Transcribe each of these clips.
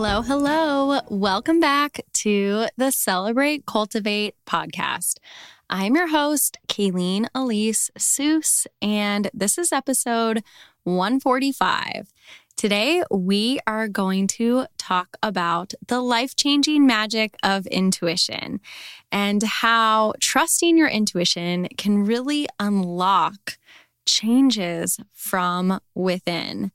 Hello, hello. Welcome back to the Celebrate Cultivate podcast. I'm your host, Kaileen Elise Sues, and this is episode 145. Today, we are going to talk about the life changing magic of intuition and how trusting your intuition can really unlock changes from within.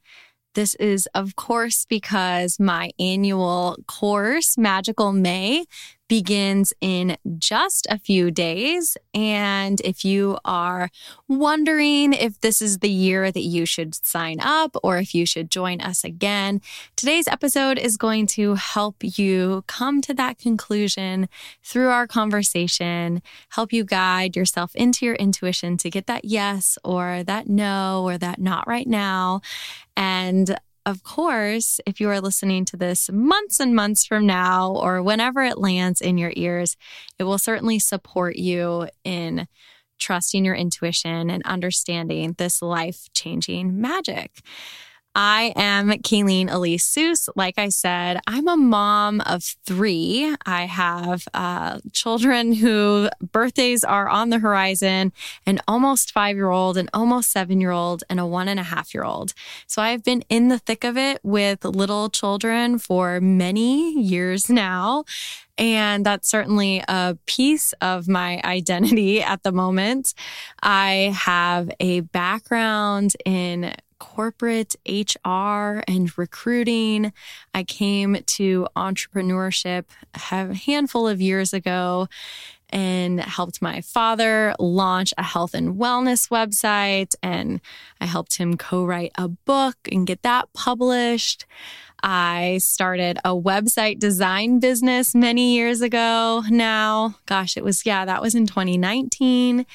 This is, of course, because my annual course, Magical May, begins in just a few days. And if you are wondering if this is the year that you should sign up or if you should join us again, today's episode is going to help you come to that conclusion through our conversation, help you guide yourself into your intuition to get that yes or that no or that not right now. And of course, if you are listening to this months and months from now or whenever it lands in your ears, it will certainly support you in trusting your intuition and understanding this life changing magic. I am Kaileen Elise Sues. Like I said, I'm a mom of three. I have uh, children whose birthdays are on the horizon, an almost five year old, an almost seven year old, and a one and a half year old. So I've been in the thick of it with little children for many years now. And that's certainly a piece of my identity at the moment. I have a background in corporate HR and recruiting. I came to entrepreneurship a handful of years ago and helped my father launch a health and wellness website. And I helped him co write a book and get that published. I started a website design business many years ago now. Gosh, it was, yeah, that was in 2019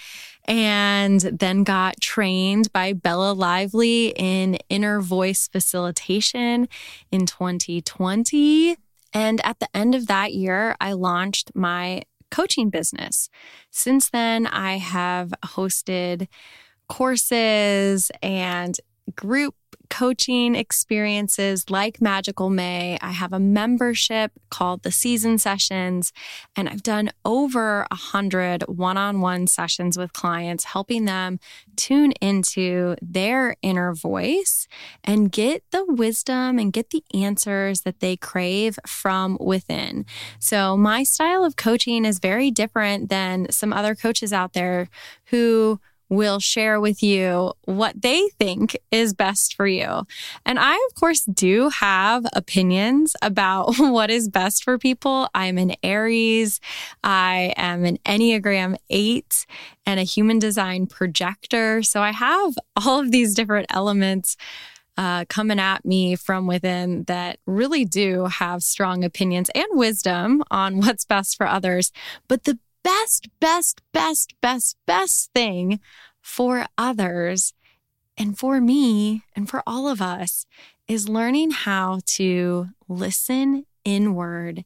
and then got trained by Bella Lively in inner voice facilitation in 2020. And at the end of that year, I launched my coaching business. Since then, I have hosted courses and group coaching experiences like Magical May. I have a membership called the Season Sessions, and I've done over a hundred one-on-one sessions with clients, helping them tune into their inner voice and get the wisdom and get the answers that they crave from within. So my style of coaching is very different than some other coaches out there who will share with you what they think is best for you. And I, of course, do have opinions about what is best for people. I'm an Aries, I am an Enneagram 8 and a human design projector. So I have all of these different elements. Uh, coming at me from within that really do have strong opinions and wisdom on what's best for others. But the best, best, best, best, best thing for others and for me and for all of us is learning how to listen inward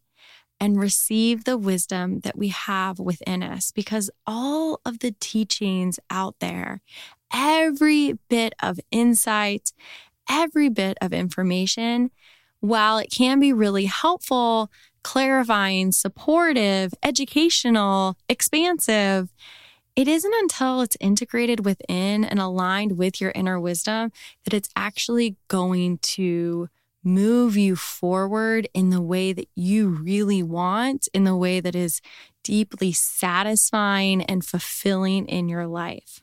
and receive the wisdom that we have within us because all of the teachings out there, every bit of insight, every bit of information, while it can be really helpful, clarifying, supportive, educational, expansive, it isn't until it's integrated within and aligned with your inner wisdom that it's actually going to move you forward in the way that you really want, in the way that is deeply satisfying and fulfilling in your life.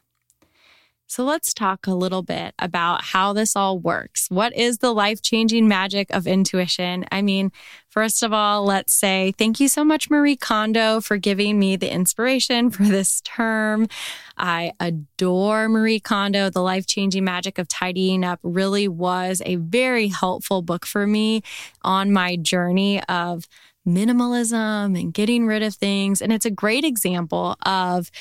So let's talk a little bit about how this all works. What is the life changing magic of intuition? I mean, first of all, let's say thank you so much, Marie Kondo, for giving me the inspiration for this term. I adore Marie Kondo. The life changing magic of tidying up really was a very helpful book for me on my journey of minimalism and getting rid of things. And it's a great example of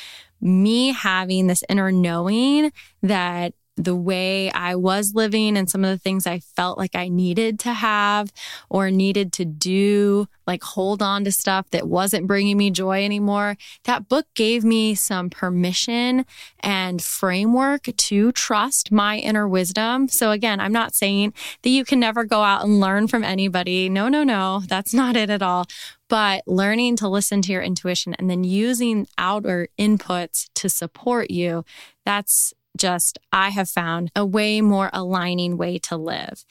me having this inner knowing that the way I was living and some of the things I felt like I needed to have or needed to do, like hold on to stuff that wasn't bringing me joy anymore. That book gave me some permission and framework to trust my inner wisdom. So again, I'm not saying that you can never go out and learn from anybody. No, no, no, that's not it at all but learning to listen to your intuition and then using outer inputs to support you, that's just, I have found a way more aligning way to live.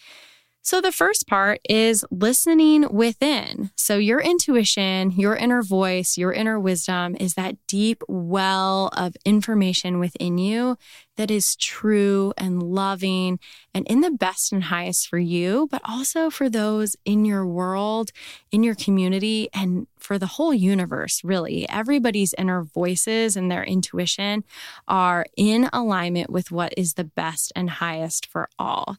So, the first part is listening within. So, your intuition, your inner voice, your inner wisdom is that deep well of information within you that is true and loving and in the best and highest for you, but also for those in your world, in your community, and for the whole universe, really. Everybody's inner voices and their intuition are in alignment with what is the best and highest for all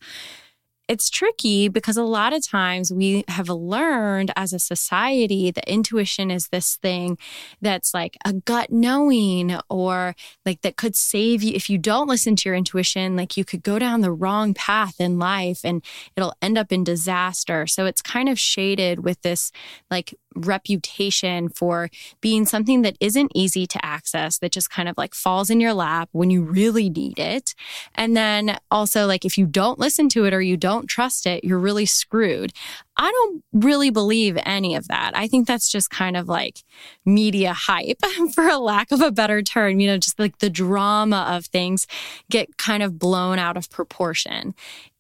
it's tricky because a lot of times we have learned as a society that intuition is this thing that's like a gut knowing or like that could save you. If you don't listen to your intuition, like you could go down the wrong path in life and it'll end up in disaster. So it's kind of shaded with this like reputation for being something that isn't easy to access, that just kind of like falls in your lap when you really need it. And then also, like, if you don't listen to it or you don't trust it, you're really screwed. I don't really believe any of that. I think that's just kind of like media hype, for a lack of a better term. You know, just like the drama of things get kind of blown out of proportion.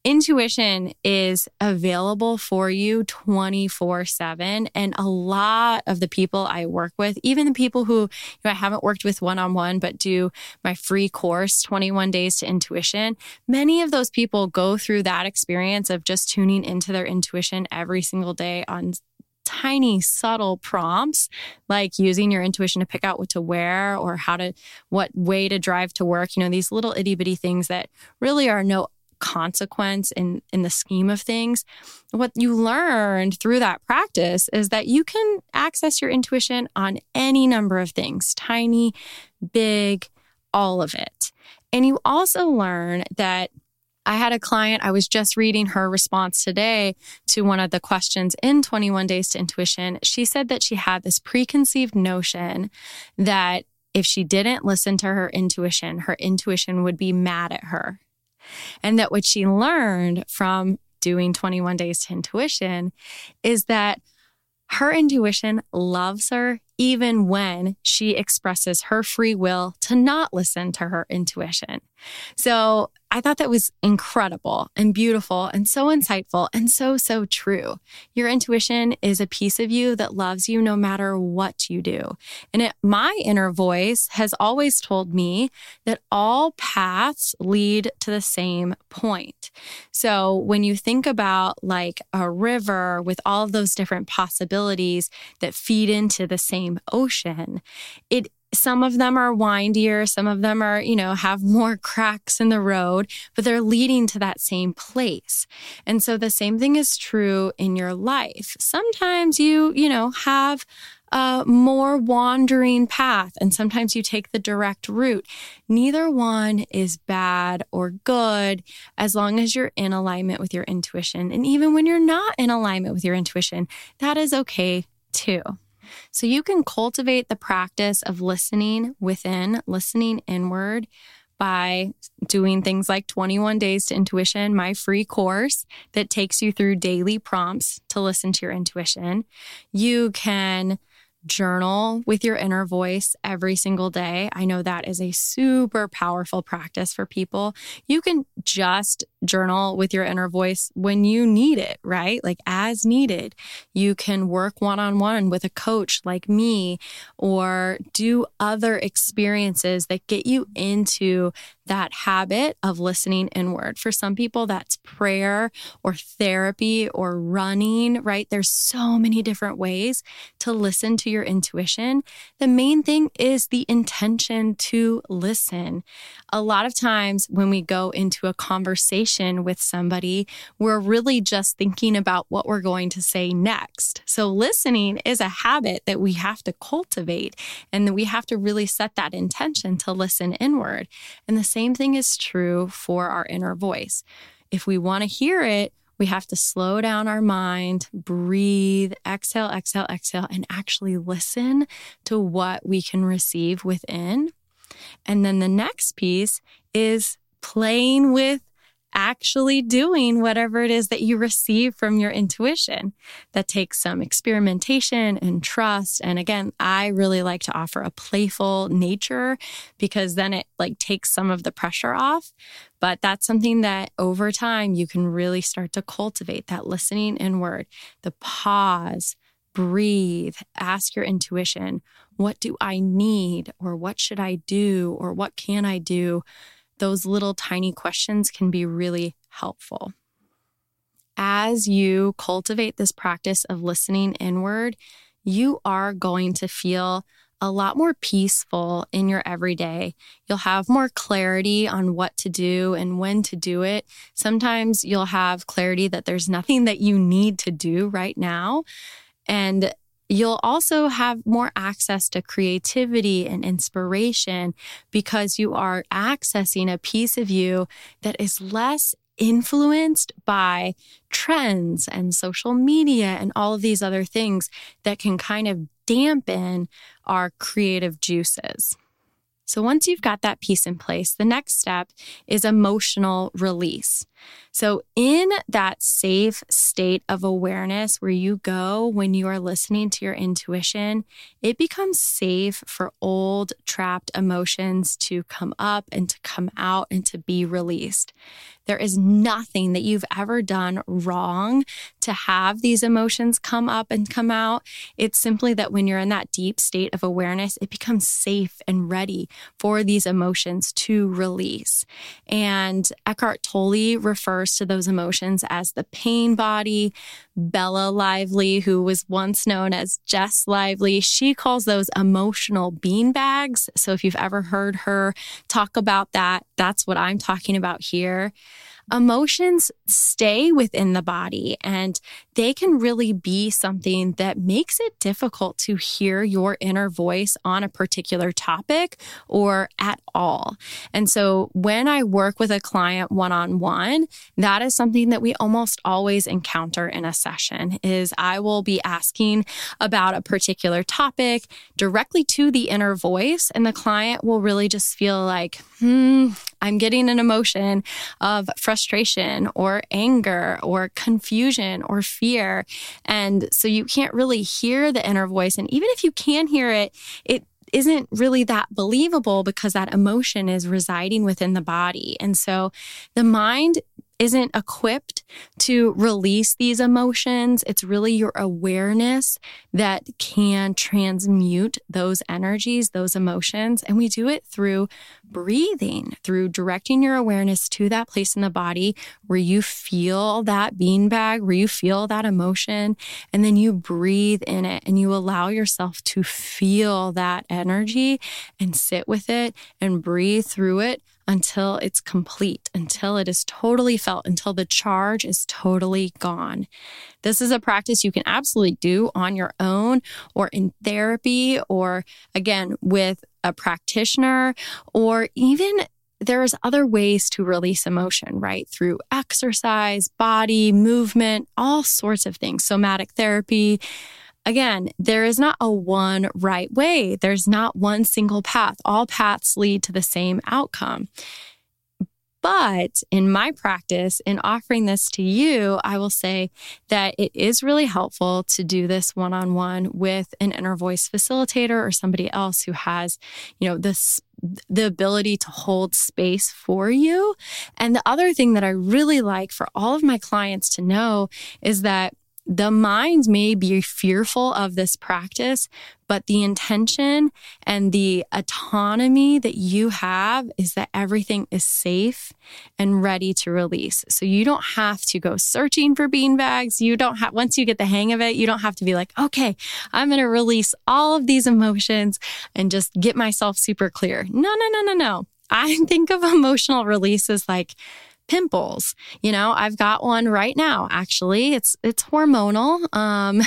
Intuition is available for you 24 7. And a lot of the people I work with, even the people who you know, I haven't worked with one on one, but do my free course, 21 Days to Intuition, many of those people go through that experience of just tuning into their intuition every single day on tiny subtle prompts like using your intuition to pick out what to wear or how to what way to drive to work you know these little itty bitty things that really are no consequence in in the scheme of things. What you learned through that practice is that you can access your intuition on any number of things tiny big all of it. And you also learn that I had a client, I was just reading her response today to one of the questions in 21 Days to Intuition. She said that she had this preconceived notion that if she didn't listen to her intuition, her intuition would be mad at her. And that what she learned from doing 21 Days to Intuition is that her intuition loves her even when she expresses her free will to not listen to her intuition. So I thought that was incredible and beautiful and so insightful and so, so true. Your intuition is a piece of you that loves you no matter what you do. And it, my inner voice has always told me that all paths lead to the same point. So when you think about like a river with all those different possibilities that feed into the same ocean, it some of them are windier, some of them are, you know, have more cracks in the road, but they're leading to that same place. And so the same thing is true in your life. Sometimes you, you know, have a more wandering path and sometimes you take the direct route. Neither one is bad or good as long as you're in alignment with your intuition. And even when you're not in alignment with your intuition, that is okay too. So you can cultivate the practice of listening within, listening inward by doing things like 21 Days to Intuition, my free course that takes you through daily prompts to listen to your intuition. You can journal with your inner voice every single day. I know that is a super powerful practice for people. You can just journal with your inner voice when you need it, right? Like as needed. You can work one on one with a coach like me or do other experiences that get you into that habit of listening inward. For some people, that's prayer or therapy or running, right? There's so many different ways to listen to your intuition. The main thing is the intention to listen. A lot of times when we go into a conversation with somebody, we're really just thinking about what we're going to say next. So listening is a habit that we have to cultivate and that we have to really set that intention to listen inward. And the same thing is true for our inner voice. If we want to hear it, we have to slow down our mind, breathe, exhale, exhale, exhale, and actually listen to what we can receive within. And then the next piece is playing with actually doing whatever it is that you receive from your intuition. That takes some experimentation and trust. And again, I really like to offer a playful nature because then it like takes some of the pressure off. But that's something that over time you can really start to cultivate that listening inward, the pause, breathe, ask your intuition, what do I need? Or what should I do? Or what can I do? Those little tiny questions can be really helpful. As you cultivate this practice of listening inward, you are going to feel a lot more peaceful in your everyday. You'll have more clarity on what to do and when to do it. Sometimes you'll have clarity that there's nothing that you need to do right now. And You'll also have more access to creativity and inspiration because you are accessing a piece of you that is less influenced by trends and social media and all of these other things that can kind of dampen our creative juices. So once you've got that piece in place, the next step is emotional release. So, in that safe state of awareness where you go when you are listening to your intuition, it becomes safe for old trapped emotions to come up and to come out and to be released. There is nothing that you've ever done wrong to have these emotions come up and come out. It's simply that when you're in that deep state of awareness, it becomes safe and ready for these emotions to release. And Eckhart Tolle refers to those emotions as the pain body. Bella Lively, who was once known as Jess Lively, she calls those emotional bean bags. So if you've ever heard her talk about that, that's what I'm talking about here emotions stay within the body and they can really be something that makes it difficult to hear your inner voice on a particular topic or at all. And so when I work with a client one on one, that is something that we almost always encounter in a session is I will be asking about a particular topic directly to the inner voice and the client will really just feel like, hmm, I'm getting an emotion of frustration or anger or confusion or fear. And so you can't really hear the inner voice. And even if you can hear it, it isn't really that believable because that emotion is residing within the body. And so the mind isn't equipped to release these emotions. It's really your awareness that can transmute those energies, those emotions. And we do it through breathing, through directing your awareness to that place in the body where you feel that beanbag, where you feel that emotion. And then you breathe in it and you allow yourself to feel that energy and sit with it and breathe through it until it's complete, until it is totally felt, until the charge is totally gone. This is a practice you can absolutely do on your own or in therapy or again with a practitioner or even there's other ways to release emotion, right? Through exercise, body, movement, all sorts of things, somatic therapy. Again, there is not a one right way. There's not one single path. All paths lead to the same outcome. But in my practice, in offering this to you, I will say that it is really helpful to do this one on one with an inner voice facilitator or somebody else who has, you know, this the ability to hold space for you. And the other thing that I really like for all of my clients to know is that the mind may be fearful of this practice, but the intention and the autonomy that you have is that everything is safe and ready to release. So you don't have to go searching for bean bags. You don't have, once you get the hang of it, you don't have to be like, okay, I'm going to release all of these emotions and just get myself super clear. No, no, no, no, no. I think of emotional release as like, pimples. You know, I've got one right now. Actually, it's it's hormonal. Um,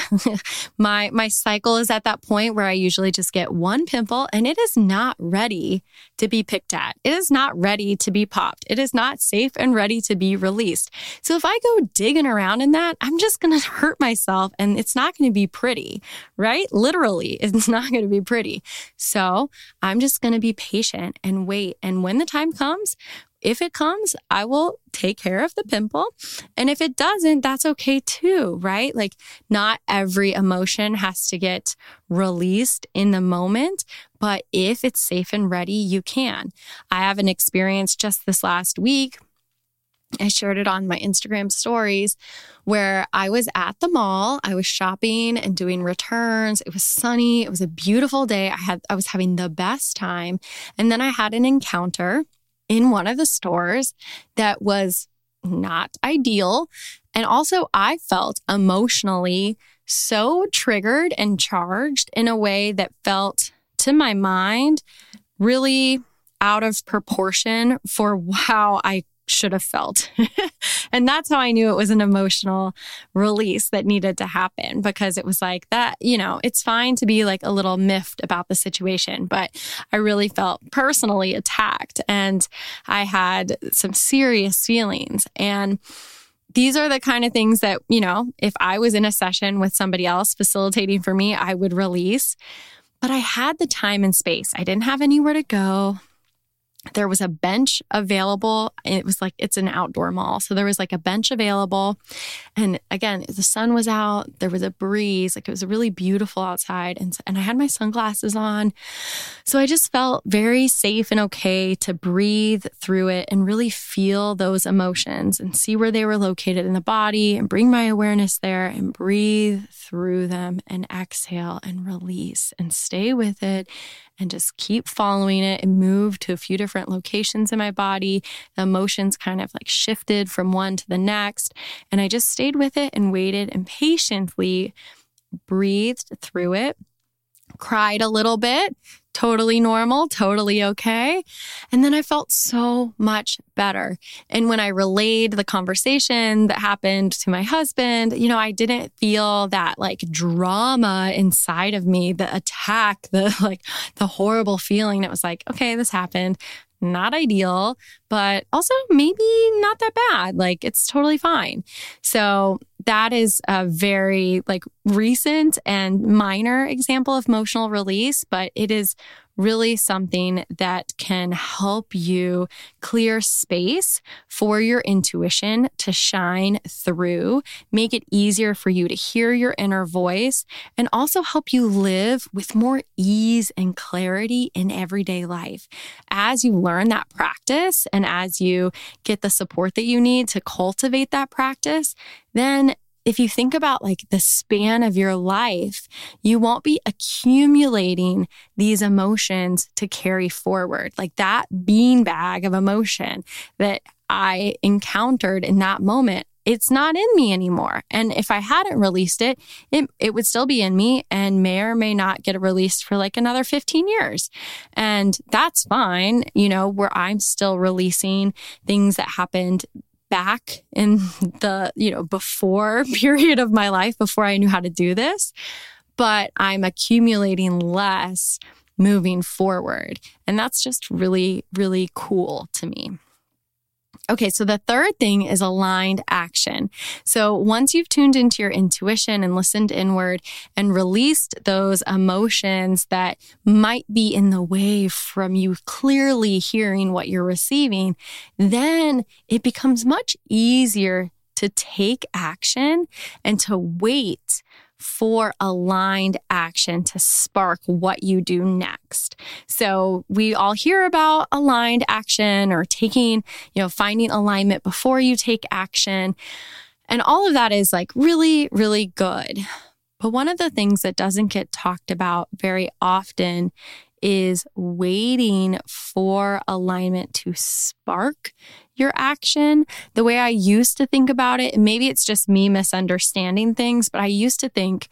my my cycle is at that point where I usually just get one pimple, and it is not ready to be picked at. It is not ready to be popped. It is not safe and ready to be released. So if I go digging around in that, I'm just going to hurt myself, and it's not going to be pretty, right? Literally, it's not going to be pretty. So I'm just going to be patient and wait. And when the time comes, if it comes, I will take care of the pimple. And if it doesn't, that's okay too, right? Like not every emotion has to get released in the moment, but if it's safe and ready, you can. I have an experience just this last week. I shared it on my Instagram stories where I was at the mall. I was shopping and doing returns. It was sunny. It was a beautiful day. I had I was having the best time. And then I had an encounter in one of the stores that was not ideal. And also, I felt emotionally so triggered and charged in a way that felt to my mind really out of proportion for how I should have felt. and that's how I knew it was an emotional release that needed to happen because it was like that, you know, it's fine to be like a little miffed about the situation, but I really felt personally attacked and I had some serious feelings. And these are the kind of things that, you know, if I was in a session with somebody else facilitating for me, I would release. But I had the time and space. I didn't have anywhere to go there was a bench available. It was like it's an outdoor mall. So there was like a bench available. And again, the sun was out, there was a breeze, like it was really beautiful outside. And, and I had my sunglasses on. So I just felt very safe and okay to breathe through it and really feel those emotions and see where they were located in the body and bring my awareness there and breathe through them and exhale and release and stay with it and just keep following it and move to a few different locations in my body. The emotions kind of like shifted from one to the next. And I just stayed with it and waited and patiently breathed through it cried a little bit, totally normal, totally okay. And then I felt so much better. And when I relayed the conversation that happened to my husband, you know, I didn't feel that like drama inside of me, the attack, the like the horrible feeling that was like, okay, this happened not ideal, but also maybe not that bad. Like it's totally fine. So that is a very like recent and minor example of emotional release, but it is really something that can help you clear space for your intuition to shine through, make it easier for you to hear your inner voice, and also help you live with more ease and clarity in everyday life. As you learn that practice and as you get the support that you need to cultivate that practice, then if you think about like the span of your life, you won't be accumulating these emotions to carry forward. Like that bean bag of emotion that I encountered in that moment, it's not in me anymore. And if I hadn't released it, it, it would still be in me and may or may not get released for like another 15 years. And that's fine, you know, where I'm still releasing things that happened back in the, you know, before period of my life before I knew how to do this, but I'm accumulating less moving forward. And that's just really, really cool to me. Okay, so the third thing is aligned action. So once you've tuned into your intuition and listened inward and released those emotions that might be in the way from you clearly hearing what you're receiving, then it becomes much easier to take action and to wait for aligned action to spark what you do next. So we all hear about aligned action or taking, you know, finding alignment before you take action. And all of that is like really, really good. But one of the things that doesn't get talked about very often is waiting for alignment to spark your action. The way I used to think about it, maybe it's just me misunderstanding things, but I used to think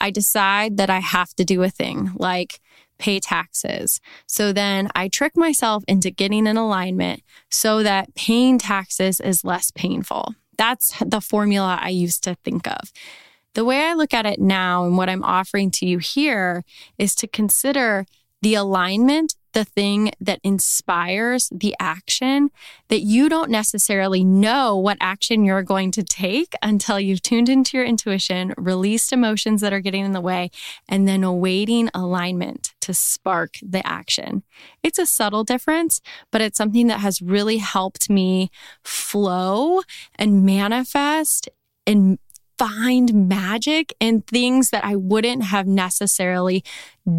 I decide that I have to do a thing like pay taxes. So then I trick myself into getting an alignment so that paying taxes is less painful. That's the formula I used to think of. The way I look at it now and what I'm offering to you here is to consider the alignment, the thing that inspires the action that you don't necessarily know what action you're going to take until you've tuned into your intuition, released emotions that are getting in the way, and then awaiting alignment to spark the action. It's a subtle difference, but it's something that has really helped me flow and manifest and find magic in things that I wouldn't have necessarily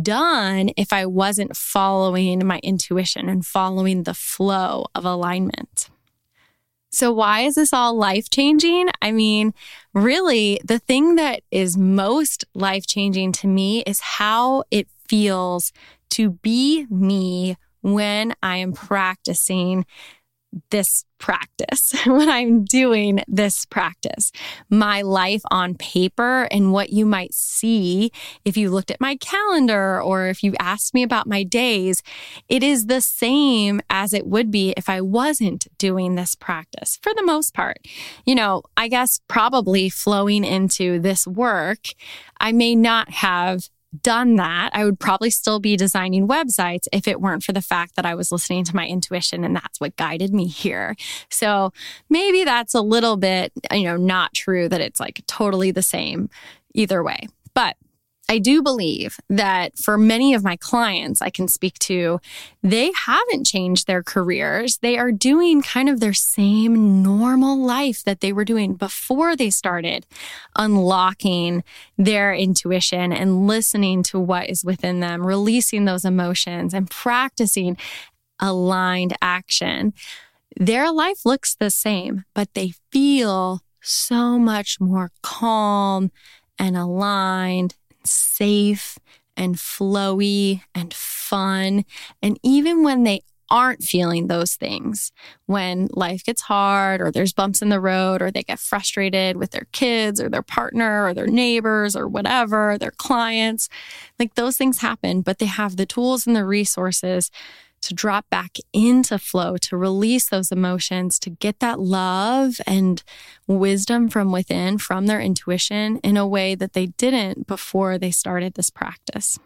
done if I wasn't following my intuition and following the flow of alignment. So, why is this all life changing? I mean, really, the thing that is most life changing to me is how it feels to be me when I am practicing this practice, when I'm doing this practice, my life on paper and what you might see if you looked at my calendar or if you asked me about my days, it is the same as it would be if I wasn't doing this practice for the most part. You know, I guess probably flowing into this work, I may not have done that, I would probably still be designing websites if it weren't for the fact that I was listening to my intuition and that's what guided me here. So maybe that's a little bit, you know, not true that it's like totally the same either way. But I do believe that for many of my clients I can speak to, they haven't changed their careers. They are doing kind of their same normal life that they were doing before they started unlocking their intuition and listening to what is within them, releasing those emotions and practicing aligned action. Their life looks the same, but they feel so much more calm and aligned safe and flowy and fun. And even when they aren't feeling those things, when life gets hard or there's bumps in the road or they get frustrated with their kids or their partner or their neighbors or whatever, their clients, like those things happen, but they have the tools and the resources to drop back into flow, to release those emotions, to get that love and wisdom from within, from their intuition in a way that they didn't before they started this practice.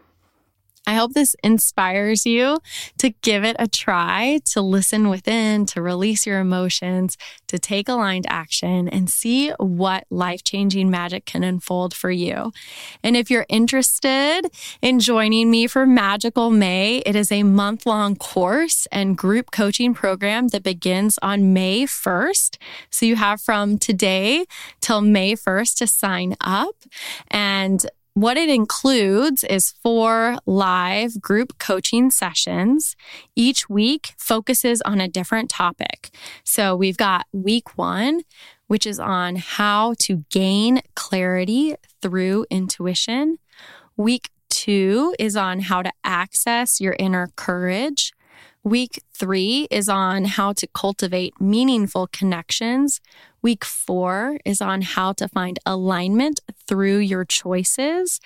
I hope this inspires you to give it a try, to listen within, to release your emotions, to take aligned action and see what life changing magic can unfold for you. And if you're interested in joining me for Magical May, it is a month long course and group coaching program that begins on May 1st. So you have from today till May 1st to sign up. And what it includes is four live group coaching sessions. Each week focuses on a different topic. So we've got week one, which is on how to gain clarity through intuition. Week two is on how to access your inner courage. Week three is on how to cultivate meaningful connections. Week four is on how to find alignment through your choices.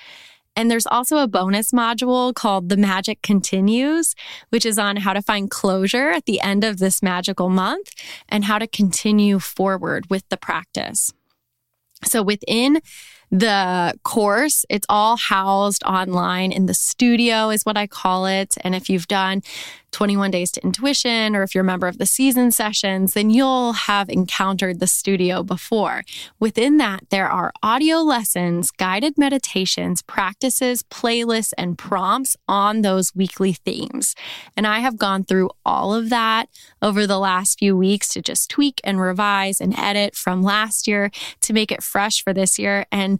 And there's also a bonus module called The Magic Continues, which is on how to find closure at the end of this magical month and how to continue forward with the practice. So within The course, it's all housed online in the studio, is what I call it. And if you've done 21 Days to Intuition, or if you're a member of the season sessions, then you'll have encountered the studio before. Within that, there are audio lessons, guided meditations, practices, playlists, and prompts on those weekly themes. And I have gone through all of that over the last few weeks to just tweak and revise and edit from last year to make it fresh for this year. And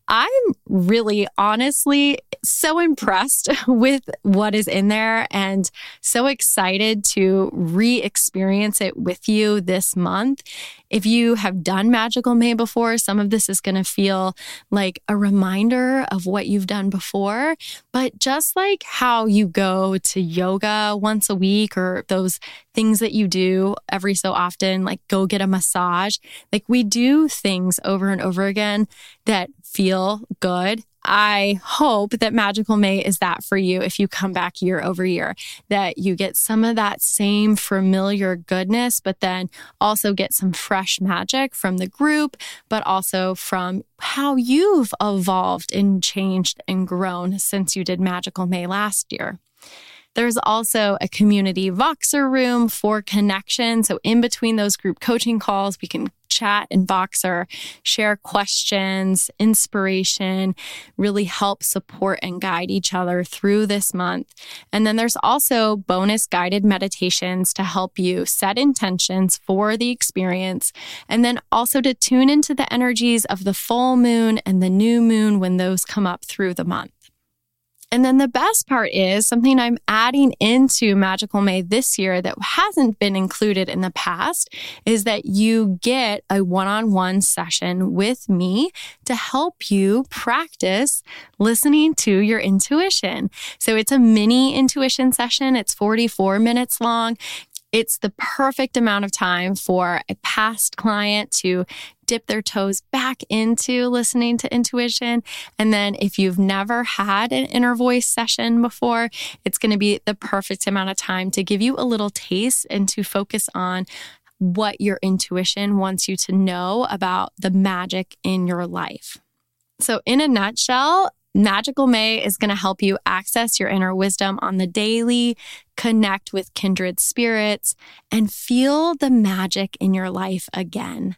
I'm really honestly so impressed with what is in there and so excited to re experience it with you this month. If you have done Magical May before, some of this is going to feel like a reminder of what you've done before. But just like how you go to yoga once a week or those things that you do every so often, like go get a massage, like we do things over and over again that feel good I hope that Magical May is that for you if you come back year over year, that you get some of that same familiar goodness, but then also get some fresh magic from the group, but also from how you've evolved and changed and grown since you did Magical May last year. There's also a community Voxer room for connection. So, in between those group coaching calls, we can chat in Voxer, share questions, inspiration, really help support and guide each other through this month. And then there's also bonus guided meditations to help you set intentions for the experience. And then also to tune into the energies of the full moon and the new moon when those come up through the month. And then the best part is something I'm adding into Magical May this year that hasn't been included in the past is that you get a one on one session with me to help you practice listening to your intuition. So it's a mini intuition session. It's 44 minutes long. It's the perfect amount of time for a past client to dip their toes back into listening to intuition. And then if you've never had an inner voice session before, it's going to be the perfect amount of time to give you a little taste and to focus on what your intuition wants you to know about the magic in your life. So, in a nutshell, Magical May is going to help you access your inner wisdom on the daily, connect with kindred spirits, and feel the magic in your life again.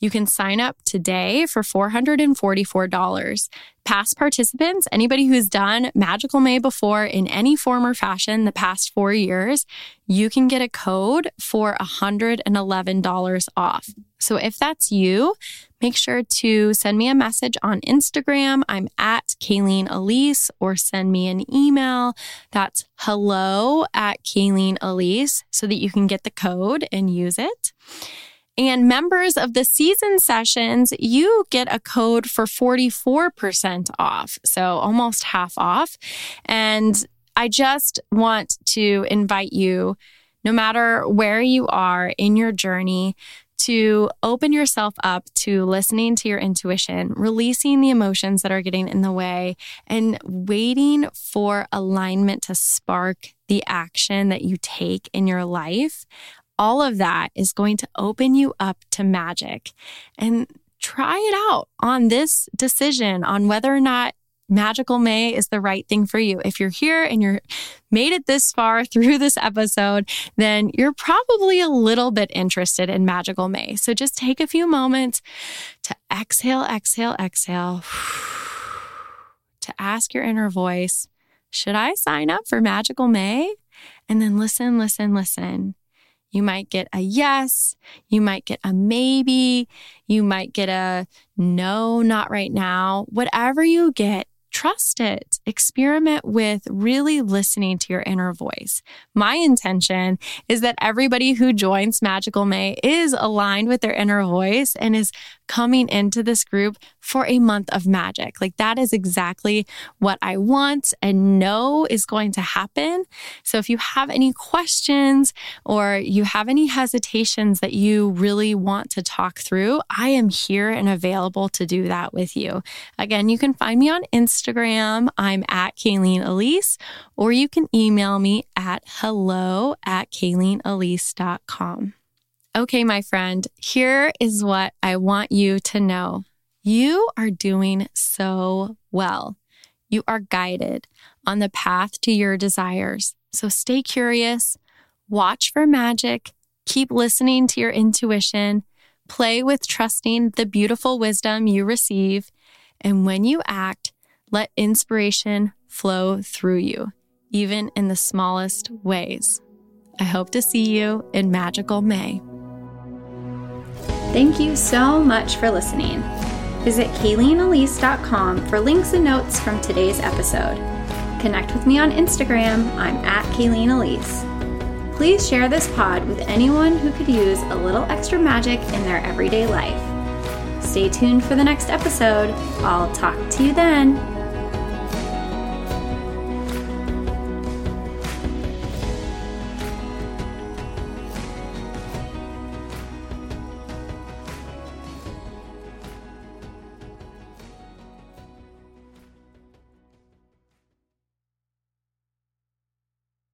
You can sign up today for $444. Past participants, anybody who's done Magical May before in any form or fashion the past four years, you can get a code for $111 off. So if that's you, make sure to send me a message on Instagram. I'm at Kaileen Elise or send me an email. That's hello at Kaileen Elise so that you can get the code and use it. And members of the season sessions, you get a code for 44% off. So almost half off. And I just want to invite you, no matter where you are in your journey, to open yourself up to listening to your intuition, releasing the emotions that are getting in the way, and waiting for alignment to spark the action that you take in your life all of that is going to open you up to magic. And try it out on this decision on whether or not Magical May is the right thing for you. If you're here and you're made it this far through this episode, then you're probably a little bit interested in Magical May. So just take a few moments to exhale, exhale, exhale, to ask your inner voice, should I sign up for Magical May? And then listen, listen, listen. You might get a yes. You might get a maybe. You might get a no, not right now. Whatever you get, trust it. Experiment with really listening to your inner voice. My intention is that everybody who joins Magical May is aligned with their inner voice and is coming into this group for a month of magic. Like that is exactly what I want and know is going to happen. So if you have any questions or you have any hesitations that you really want to talk through, I am here and available to do that with you. Again, you can find me on Instagram. I'm at Kaileen Elise, or you can email me at hello at KaileenElise.com. Okay, my friend, here is what I want you to know. You are doing so well. You are guided on the path to your desires. So stay curious, watch for magic, keep listening to your intuition, play with trusting the beautiful wisdom you receive, and when you act, let inspiration flow through you, even in the smallest ways. I hope to see you in magical May. Thank you so much for listening. Visit KaileenElise.com for links and notes from today's episode. Connect with me on Instagram. I'm at Kaileen Elise. Please share this pod with anyone who could use a little extra magic in their everyday life. Stay tuned for the next episode. I'll talk to you then.